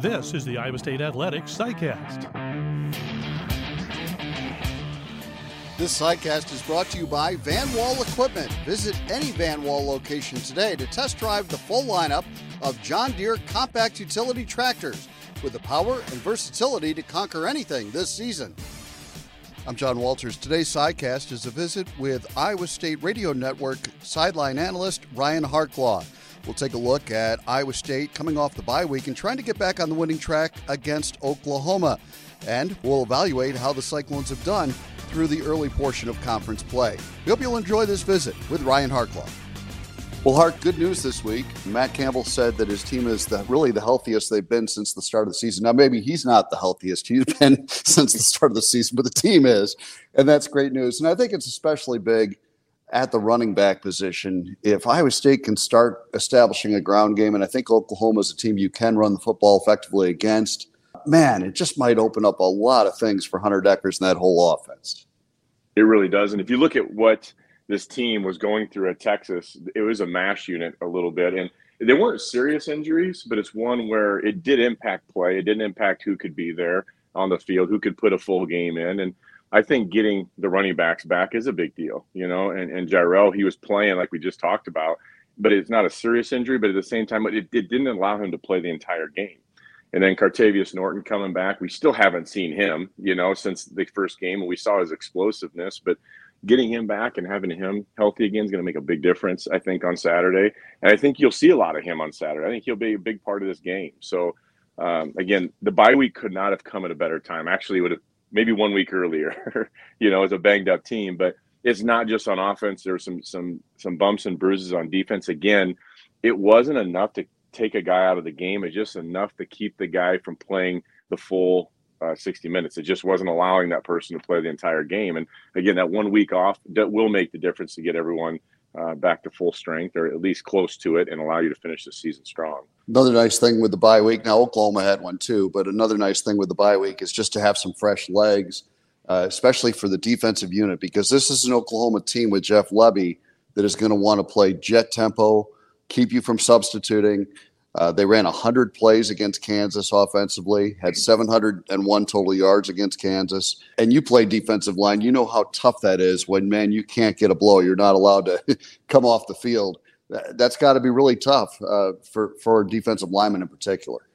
This is the Iowa State Athletics Sidecast. This Sidecast is brought to you by Van Wall Equipment. Visit any Van Wall location today to test drive the full lineup of John Deere compact utility tractors with the power and versatility to conquer anything this season. I'm John Walters. Today's Sidecast is a visit with Iowa State Radio Network sideline analyst Ryan Harklau. We'll take a look at Iowa State coming off the bye week and trying to get back on the winning track against Oklahoma. And we'll evaluate how the Cyclones have done through the early portion of conference play. We hope you'll enjoy this visit with Ryan Harklau. Well, Hark, good news this week. Matt Campbell said that his team is the, really the healthiest they've been since the start of the season. Now, maybe he's not the healthiest he's been since the start of the season, but the team is, and that's great news. And I think it's especially big at the running back position. If Iowa State can start establishing a ground game, and I think Oklahoma is a team you can run the football effectively against, man, it just might open up a lot of things for Hunter Dekkers and that whole offense. It really does. And if you look at what this team was going through at Texas, it was a mash unit a little bit. And they weren't serious injuries, but it's one where it did impact play. It didn't impact who could be there on the field, who could put a full game in. And I think getting the running backs back is a big deal, you know. And, and Jirehl, he was playing like we just talked about, but it's not a serious injury. But at the same time, it, it didn't allow him to play the entire game. And then Cartevious Norton coming back, we still haven't seen him, you know, since the first game. We saw his explosiveness, but getting him back and having him healthy again is going to make a big difference, I think, on Saturday. And I think you'll see a lot of him on Saturday. I think he'll be a big part of this game. So, um, again, the bye week could not have come at a better time. Actually, would have maybe one week earlier, you know, as a banged up team. But it's not just on offense. There's some some some bumps and bruises on defense. Again, it wasn't enough to take a guy out of the game. It's just enough to keep the guy from playing the full uh, 60 minutes. It just wasn't allowing that person to play the entire game. And again, that one week off that will make the difference to get everyone uh, back to full strength or at least close to it and allow you to finish the season strong. Another nice thing with the bye week, now Oklahoma had one too, but another nice thing with the bye week is just to have some fresh legs, uh, especially for the defensive unit, because this is an Oklahoma team with Jeff Lebby that is going to want to play jet tempo, keep you from substituting. Uh, they ran 100 plays against Kansas offensively, had 701 total yards against Kansas. And you play defensive line. You know how tough that is when, man, you can't get a blow. You're not allowed to come off the field. That's got to be really tough uh, for, for defensive linemen in particular.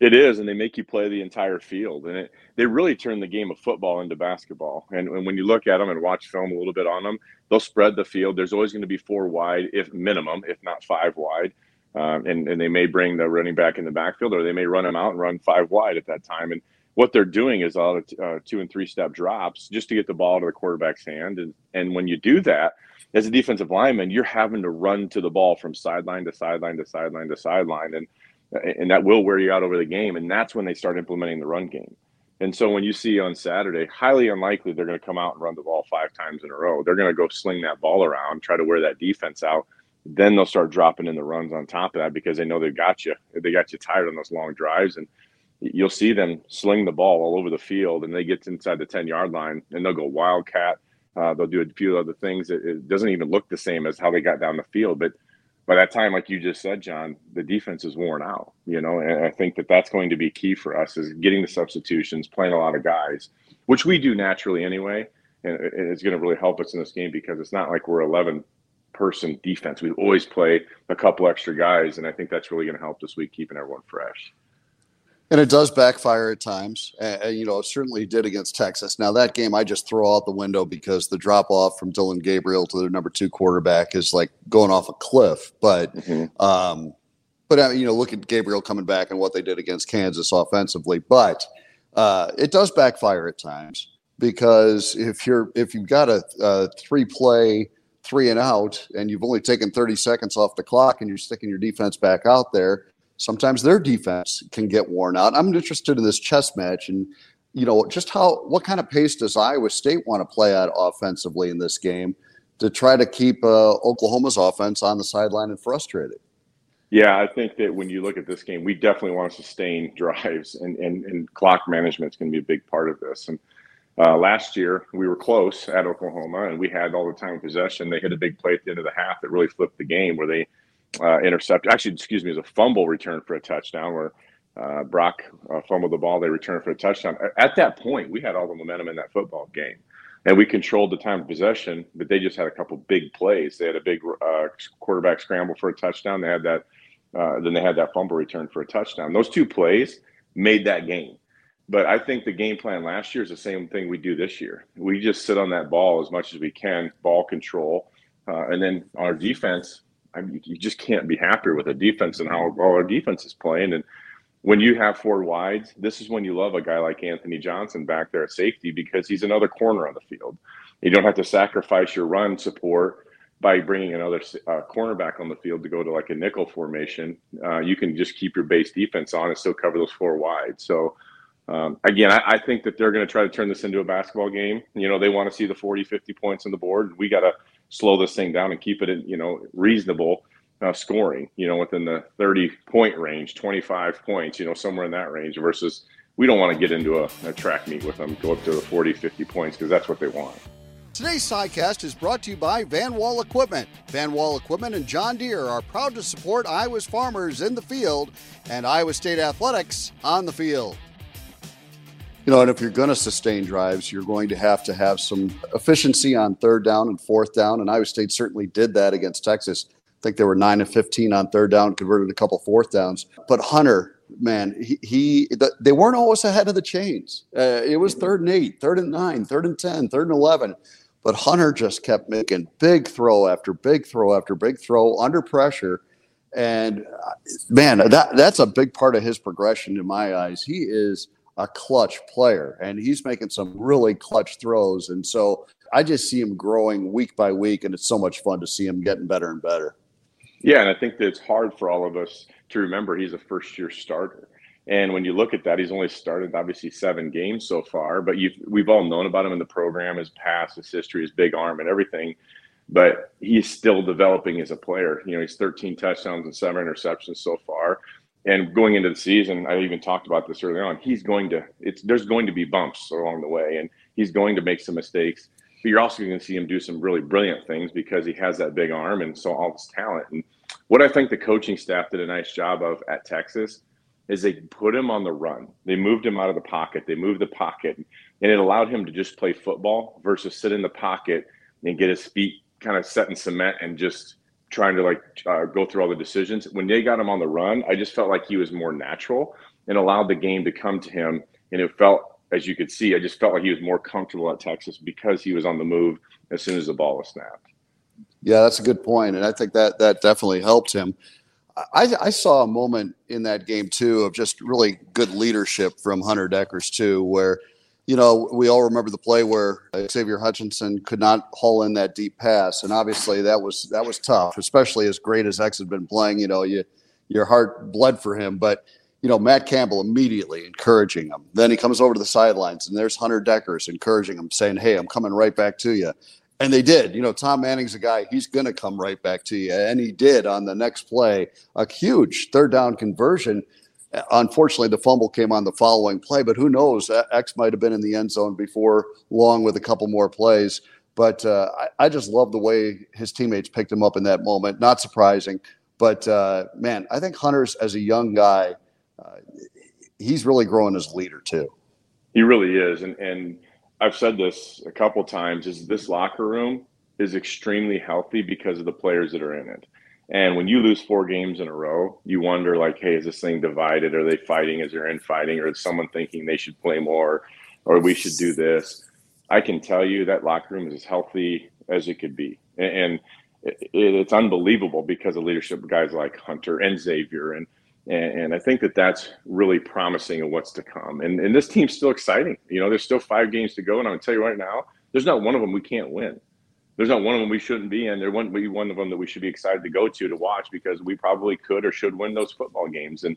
It is, and they make you play the entire field, and it, they really turn the game of football into basketball. And, and, when you look at them and watch film a little bit on them, they'll spread the field. There's always going to be four wide, if minimum, if not five wide. Um, and, and they may bring the running back in the backfield, or they may run him out and run five wide at that time. And what they're doing is all the uh, two and three step drops just to get the ball to the quarterback's hand. And, and when you do that, as a defensive lineman, you're having to run to the ball from sideline to sideline to sideline to sideline, and and that will wear you out over the game. And that's when they start implementing the run game. And so when you see on Saturday, highly unlikely they're going to come out and run the ball five times in a row. They're going to go sling that ball around, try to wear that defense out then they'll start dropping in the runs on top of that because they know they've got you. They got you tired on those long drives, and you'll see them sling the ball all over the field, and they get inside the ten yard line, and they'll go wildcat. Uh, they'll do a few other things. It, it, doesn't even look the same as how they got down the field, but by that time, like you just said, John, the defense is worn out. You know, and I think that that's going to be key for us is getting the substitutions, playing a lot of guys, which we do naturally anyway, and it's going to really help us in this game because it's not like we're 11 person defense. We always play a couple extra guys, and I think that's really going to help this week, keeping everyone fresh. And it does backfire at times. And, you know, it certainly did against Texas. Now, that game I just throw out the window because the drop off from Dillon Gabriel to their number two quarterback is like going off a cliff. But, mm-hmm. um, but uh, you know, look at Gabriel coming back and what they did against Kansas offensively. But uh, it does backfire at times because if you're if you've got a, a three play three and out and you've only taken 30 seconds off the clock and you're sticking your defense back out there, sometimes their defense can get worn out. I'm interested in this chess match and you know just how what kind of pace does Iowa State want to play at offensively in this game to try to keep uh, Oklahoma's offense on the sideline and frustrated. Yeah, I think that when you look at this game, we definitely want to sustain drives, and, and, and clock management is going to be a big part of this. And uh, last year, we were close at Oklahoma, and we had all the time possession. They hit a big play at the end of the half that really flipped the game, where they uh, intercepted. Actually, excuse me, it was a fumble return for a touchdown where Uh, Brock uh, fumbled the ball. They returned for a touchdown. At that point, we had all the momentum in that football game, and we controlled the time of possession. But they just had a couple big plays. They had a big uh, quarterback scramble for a touchdown. They had that. Uh, then they had that fumble return for a touchdown. Those two plays made that game. But I think the game plan last year is the same thing we do this year. We just sit on that ball as much as we can, ball control, uh, and then our defense. I mean, you just can't be happier with a defense and how well our defense is playing. And when you have four wides, this is when you love a guy like Anthony Johnson back there at safety because he's another corner on the field. You don't have to sacrifice your run support by bringing another uh, cornerback on the field to go to like a nickel formation. Uh, you can just keep your base defense on and still cover those four wide. So um, again, I, I, think that they're going to try to turn this into a basketball game. You know, they want to see the 40, 50 points on the board. We got to slow this thing down and keep it in, you know, reasonable uh, scoring, you know, within the 30 point range, 25 points, you know, somewhere in that range versus we don't want to get into a, a track meet with them, go up to the 40, 50 points because that's what they want. Today's sidecast is brought to you by Van Wall Equipment. Van Wall Equipment and John Deere are proud to support Iowa's farmers in the field and Iowa State athletics on the field. You know, and if you're going to sustain drives, you're going to have to have some efficiency on third down and fourth down. And Iowa State certainly did that against Texas. I think they were nine of 15 on third down, converted a couple fourth downs. But Hunter, man, he, he they weren't always ahead of the chains. Uh, it was third and eight, third and nine, third and 10, third and 11. But Hunter just kept making big throw after big throw after big throw under pressure. And uh, man, that that's a big part of his progression in my eyes. He is a clutch player, and he's making some really clutch throws. And so I just see him growing week by week, and it's so much fun to see him getting better and better. Yeah, and I think that it's hard for all of us to remember he's a first year starter. And when you look at that, he's only started obviously seven games so far, but we've all known about him in the program, his past, his history, his big arm, and everything. But he's still developing as a player. You know, he's 13 touchdowns and seven interceptions so far and going into the season, I even talked about this earlier on. He's going to it's there's going to be bumps along the way, and he's going to make some mistakes. But you're also going to see him do some really brilliant things because he has that big arm and so all this talent. And what I think the coaching staff did a nice job of at Texas is they put him on the run. They moved him out of the pocket. They moved the pocket, and it allowed him to just play football versus sit in the pocket and get his feet kind of set in cement and just trying to like uh, go through all the decisions. When they got him on the run, I just felt like he was more natural and allowed the game to come to him. And it felt, as you could see, I just felt like he was more comfortable at Texas because he was on the move as soon as the ball was snapped. Yeah, that's a good point, and I think that that definitely helped him. I, I saw a moment in that game too of just really good leadership from Hunter Dekkers too, where you know, we all remember the play where Xavier Hutchinson could not haul in that deep pass, and obviously that was that was tough, especially as great as X had been playing. You know, you your heart bled for him, but you know, Matt Campbell immediately encouraging him. Then he comes over to the sidelines, and there's Hunter Dekkers encouraging him, saying, "Hey, I'm coming right back to you." And they did. You know, Tom Manning's a guy, he's going to come right back to you. And he did on the next play, a huge third down conversion Unfortunately, the fumble came on the following play, but who knows? X might have been in the end zone before long with a couple more plays. But uh, I, I, just love the way his teammates picked him up in that moment. Not surprising, but uh, man, I think Hunter's as a young guy, uh, he's really growing as a leader too. He really is, and and I've said this a couple times: is this locker room is extremely healthy because of the players that are in it. And when you lose four games in a row, you wonder like, hey, is this thing divided? Are they fighting? Is there infighting? Or is someone thinking they should play more or we should do this? I can tell you that locker room is as healthy as it could be. And it's unbelievable because of leadership guys like Hunter and Xavier. And, and I think that that's really promising of what's to come. And, and this team's still exciting. You know, there's still five games to go. And I'm going to tell you right now, there's not one of them we can't win there's not one of them we shouldn't be in. There wouldn't be one of them that we should be excited to go to to watch because we probably could or should win those football games. And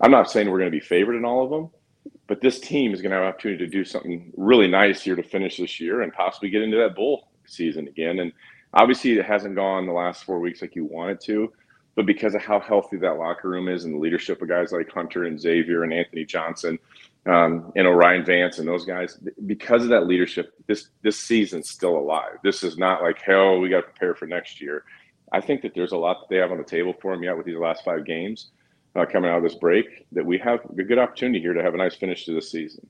I'm not saying we're going to be favored in all of them, but this team is going to have an opportunity to do something really nice here to finish this year and possibly get into that bowl season again. And obviously, it hasn't gone the last four weeks like you want it to, but because of how healthy that locker room is and the leadership of guys like Hunter and Xavier and Anthony Johnson – um, know Ryan Vance and those guys because of that leadership. This this season's still alive. This is not like hell. We got to prepare for next year. I think that there's a lot that they have on the table for them yet with these last five games. uh, coming out of this break that we have a good opportunity here to have a nice finish to the season.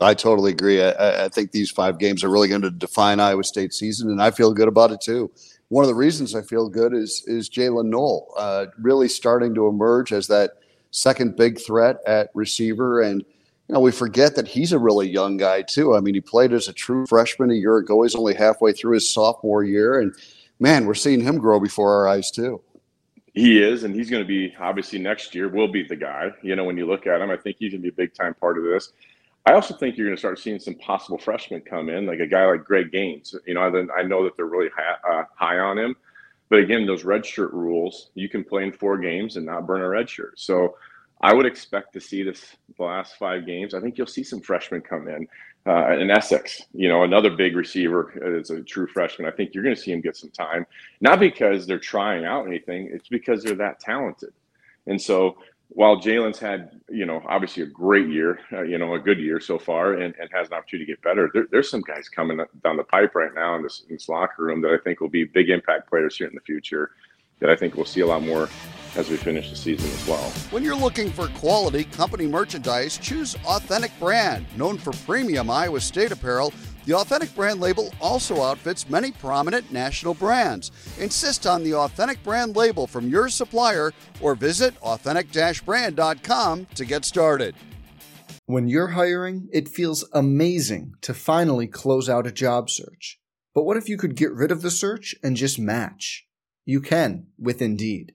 I totally agree. I, I, think these five games are really going to define Iowa State season, and I feel good about it too. One of the reasons I feel good is is Jaylin Noel uh, really starting to emerge as that second big threat at receiver, and you know we forget that he's a really young guy too. I mean, he played as a true freshman a year ago. He's only halfway through his sophomore year, and man, we're seeing him grow before our eyes too. He is, and he's going to be obviously next year will be the guy. You know, when you look at him, I think he's going to be a big time part of this. I also think you're going to start seeing some possible freshmen come in, like a guy like Greg Gaines. You know, I, know that they're really high, uh, high on him, but again, those redshirt rules, you can play in four games and not burn a red shirt. So I would expect to see this the last five games. I think you'll see some freshmen come in. Uh, in Essex, you know, another big receiver is a true freshman. I think you're going to see him get some time, not because they're trying out anything, it's because they're that talented. And so while Jaylin's had, you know, obviously a great year, uh, you know, a good year so far, and, and has an opportunity to get better, there, there's some guys coming down the pipe right now in this, in this locker room that I think will be big impact players here in the future. That I think we'll see a lot more as we finish the season as well. When you're looking for quality company merchandise, choose Authentic Brand, known for premium Iowa State apparel the Authentic brand label also outfits many prominent national brands. Insist on the Authentic brand label from your supplier or visit authentic brand.com to get started. When you're hiring, it feels amazing to finally close out a job search. But what if you could get rid of the search and just match? You can with Indeed.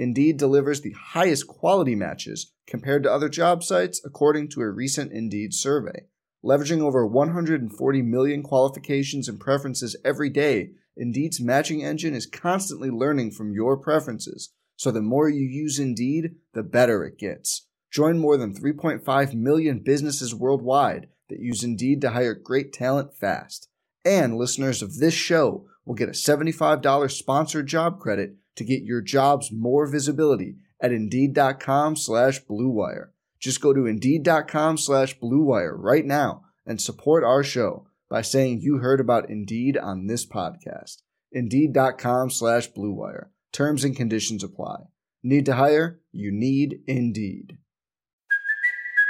Indeed delivers the highest quality matches compared to other job sites, according to a recent Indeed survey. Leveraging over 140 million qualifications and preferences every day, Indeed's matching engine is constantly learning from your preferences. So the more you use Indeed, the better it gets. Join more than 3.5 million businesses worldwide that use Indeed to hire great talent fast. And listeners of this show will get a $75 sponsored job credit to get your jobs more visibility at Indeed.com slash BlueWire. Just go to Indeed.com slash BlueWire right now and support our show by saying you heard about Indeed on this podcast. Indeed.com slash BlueWire. Terms and conditions apply. Need to hire? You need Indeed.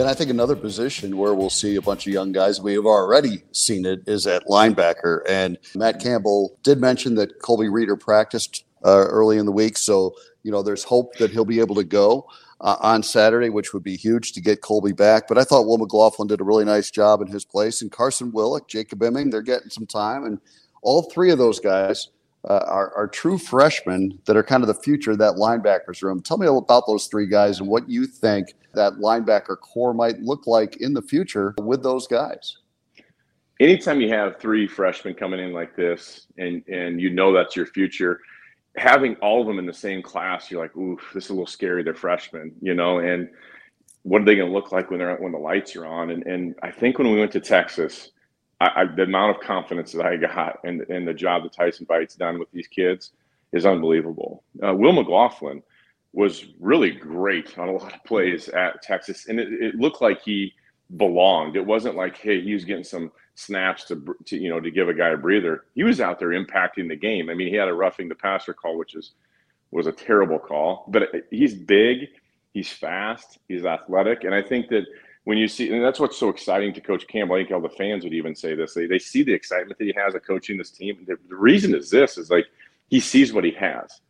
Then I think another position where we'll see a bunch of young guys, we have already seen it, is at linebacker. And Matt Campbell did mention that Colby Reeder practiced uh, early in the week. So, you know, there's hope that he'll be able to go uh, on Saturday, which would be huge to get Colby back. But I thought Will McLaughlin did a really nice job in his place. And Carson Willick, Jacob Emming, they're getting some time. And all three of those guys uh, are, are, true freshmen that are kind of the future of that linebackers room. Tell me about those three guys and what you think that linebacker corps might look like in the future with those guys. Anytime you have three freshmen coming in like this, and and you know that's your future, having all of them in the same class, you're like, ooh, this is a little scary. They're freshmen, you know, and what are they going to look like when they're when the lights are on? And and I think when we went to Texas I, I, the amount of confidence that I got and and the job that Tyson Bagent's done with these kids is unbelievable. Uh, Will McLaughlin was really great on a lot of plays at Texas, and it, it, looked like he belonged. It wasn't like, hey, he was getting some snaps to, to you know to give a guy a breather. He was out there impacting the game. I mean, he had a roughing the passer call, which is was a terrible call, but uh, he's big, he's fast, he's athletic, and I think that when you see, and that's what's so exciting to Coach Campbell. I think all the fans would even say this. They, they see the excitement that he has of coaching this team. The, the reason is this: is like he sees what he has,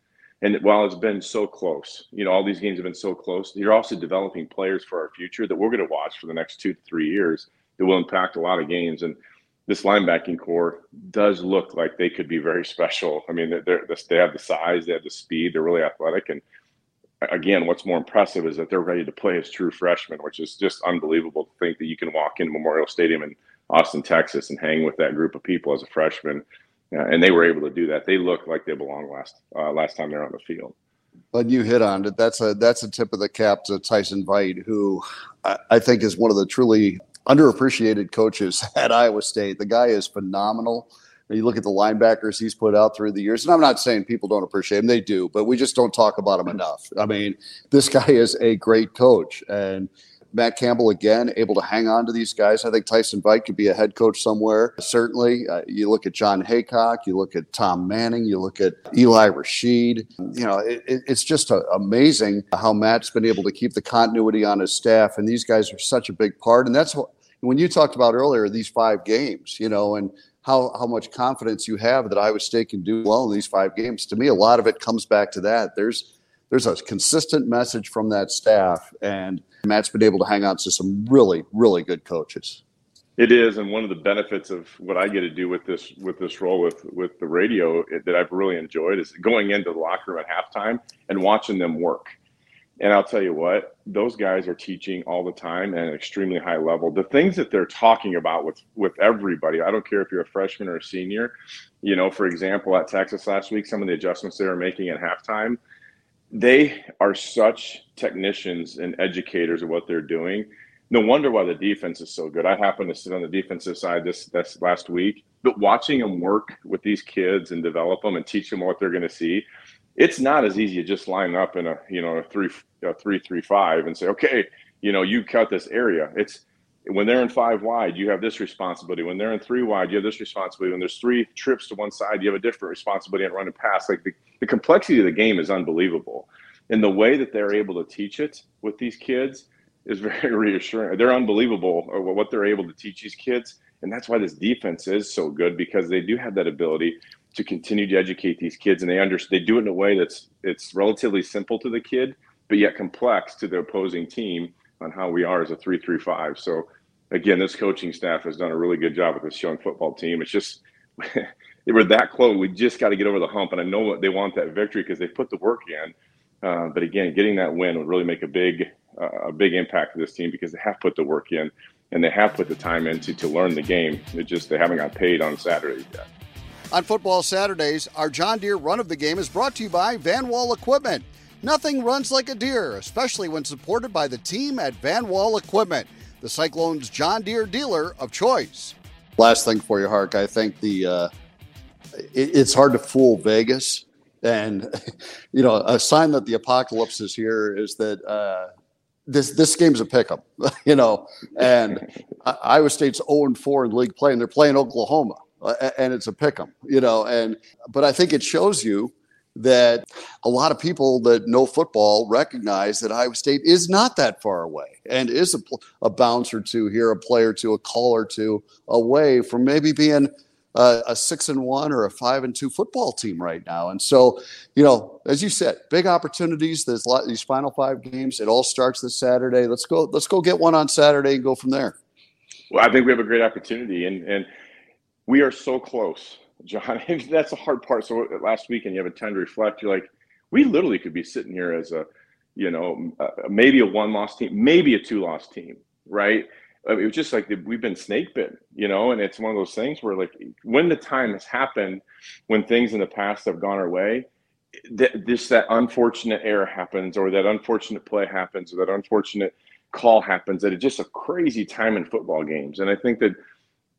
And while it's been so close, you know, all these games have been so close, you're also developing players for our future that we're going to watch for the next two to three years that will impact a lot of games. And this linebacking corps does look like they could be very special. I mean, they're, they have the size, they have the speed, they're really athletic. And again, what's more impressive is that they're ready to play as true freshmen, which is just unbelievable to think that you can walk into Memorial Stadium in Austin, Texas, and hang with that group of people as a freshman and they were able to do that. They looked like they belonged last uh, last time they're on the field. But you hit on it. That's a that's a tip of the cap to Tyson Veit, who I, I think is one of the truly underappreciated coaches at Iowa State. The guy is phenomenal. You look at the linebackers he's put out through the years, and I'm not saying people don't appreciate him; they do, but we just don't talk about him enough. I mean, this guy is a great coach, and Matt Campbell again able to hang on to these guys. I think Tyson Veit could be a head coach somewhere. Certainly, uh, you look at Jon Heacock, you look at Tom Manning, you look at Eli Rasheed. You know, it, it's just a, amazing how Matt's been able to keep the continuity on his staff, and these guys are such a big part. And that's what when you talked about earlier these five games, you know, and how how much confidence you have that Iowa State can do well in these five games. To me, a lot of it comes back to that. There's there's a consistent message from that staff, and Matt's been able to hang on to some really, really good coaches. It is, and one of the benefits of what I get to do with this with this role with with the radio that I've really enjoyed is going into the locker room at halftime and watching them work. And I'll tell you what, those guys are teaching all the time at an extremely high level. The things that they're talking about with with everybody, I don't care if you're a freshman or a senior. You know, for example, at Texas last week, some of the adjustments they were making at halftime they are such technicians and educators of what they're doing. No wonder why the defense is so good. I happened to sit on the defensive side this this last week, but watching them work with these kids and develop them and teach them what they're going to see, it's not as easy to just line up in a you know a three a three three five and say okay you know you cut this area. It's when they're in five wide, you have this responsibility. When they're in three wide, you have this responsibility. When there's three trips to one side, you have a different responsibility and running past. Like the, the complexity of the game is unbelievable. And the way that they're able to teach it with these kids is very reassuring. They're unbelievable what they're able to teach these kids. And that's why this defense is so good because they do have that ability to continue to educate these kids and they understand they do it in a way that's it's relatively simple to the kid, but yet complex to the opposing team on how we are as a three three five. So again, this coaching staff has done a really good job with this young football team. It's just they were that close. We just got to get over the hump, and I know they want that victory because they put the work in. Uh, but again, getting that win would really make a big uh, a big impact to this team because they have put the work in and they have put the time into to learn the game. It just they haven't got paid on Saturdays yet. On football Saturdays, our John Deere run of the game is brought to you by Van Wall Equipment. Nothing runs like a Deere, especially when supported by the team at Van Wall Equipment, the Cyclones John Deere dealer of choice. Last thing for you, Hark. I think the uh, it, it's hard to fool Vegas, and you know a sign that the apocalypse is here is that uh, this this game's a pickup. you know, and Iowa State's zero oh and four in league play, and they're playing Oklahoma, uh, and it's a pickup. You know, and but I think it shows you that a lot of people that know football recognize that Iowa State is not that far away and is a, a bounce or two here, a play or two, a call or two away from maybe being a, a, six and one or a five and two football team right now. And so, you know, as you said, big opportunities. There's lot, these final five games. It all starts this Saturday. Let's go. Let's go get one on Saturday and go from there. Well, I think we have a great opportunity, and and we are so close John. that's the hard part. So last weekend, you have a time to reflect. You're like, we literally could be sitting here as a, you know, uh, maybe a one loss team, maybe a two loss team, right? it was just like we've been snake bitten, you know, and it's one of those things where like when the time has happened, when things in the past have gone our way, th- this that unfortunate error happens, or that unfortunate play happens, or that unfortunate call happens. That it's just a crazy time in football games, and I think that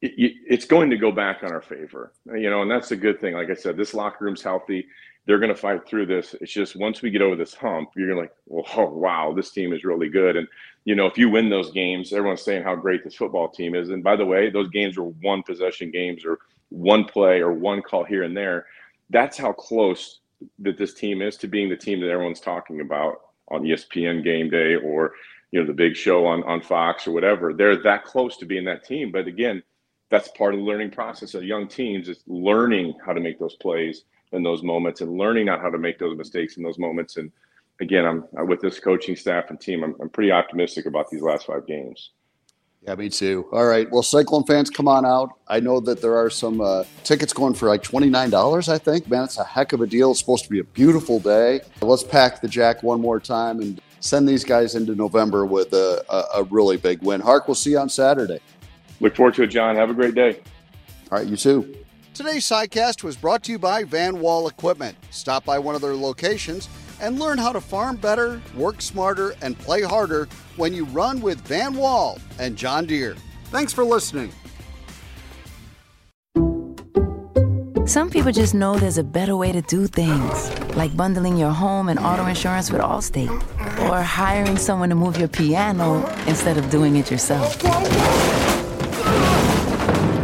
it's going to go back on our favor, you know, and that's a good thing. Like I said, this locker room's healthy. They're going to fight through this. It's just once we get over this hump, you're like, well, oh, wow, this team is really good. And, you know, if you win those games, everyone's saying how great this football team is. And by the way, those games are one possession games or one play or one call here and there. That's how close that this team is to being the team that everyone's talking about on ESPN game day or, you know, the big show on, on Fox or whatever. They're that close to being that team. But again, that's part of the learning process of young teams is learning how to make those plays, in those moments and learning not how to make those mistakes in those moments. And again, I'm with this coaching staff and team. I'm, I'm pretty optimistic about these last five games. Yeah, me too. All right. Well, Cyclone fans, come on out. I know that there are some uh, tickets going for like $29, I think. Man, it's a heck of a deal. It's supposed to be a beautiful day. Let's pack the jack one more time and send these guys into November with a, a, a really big win. Hark, we'll see you on Saturday. Look forward to it, John. Have a great day. All right, you too. Today's sidecast was brought to you by Van Wall Equipment. Stop by one of their locations and learn how to farm better, work smarter, and play harder when you run with Van Wall and John Deere. Thanks for listening. Some people just know there's a better way to do things, like bundling your home and auto insurance with Allstate, or hiring someone to move your piano instead of doing it yourself.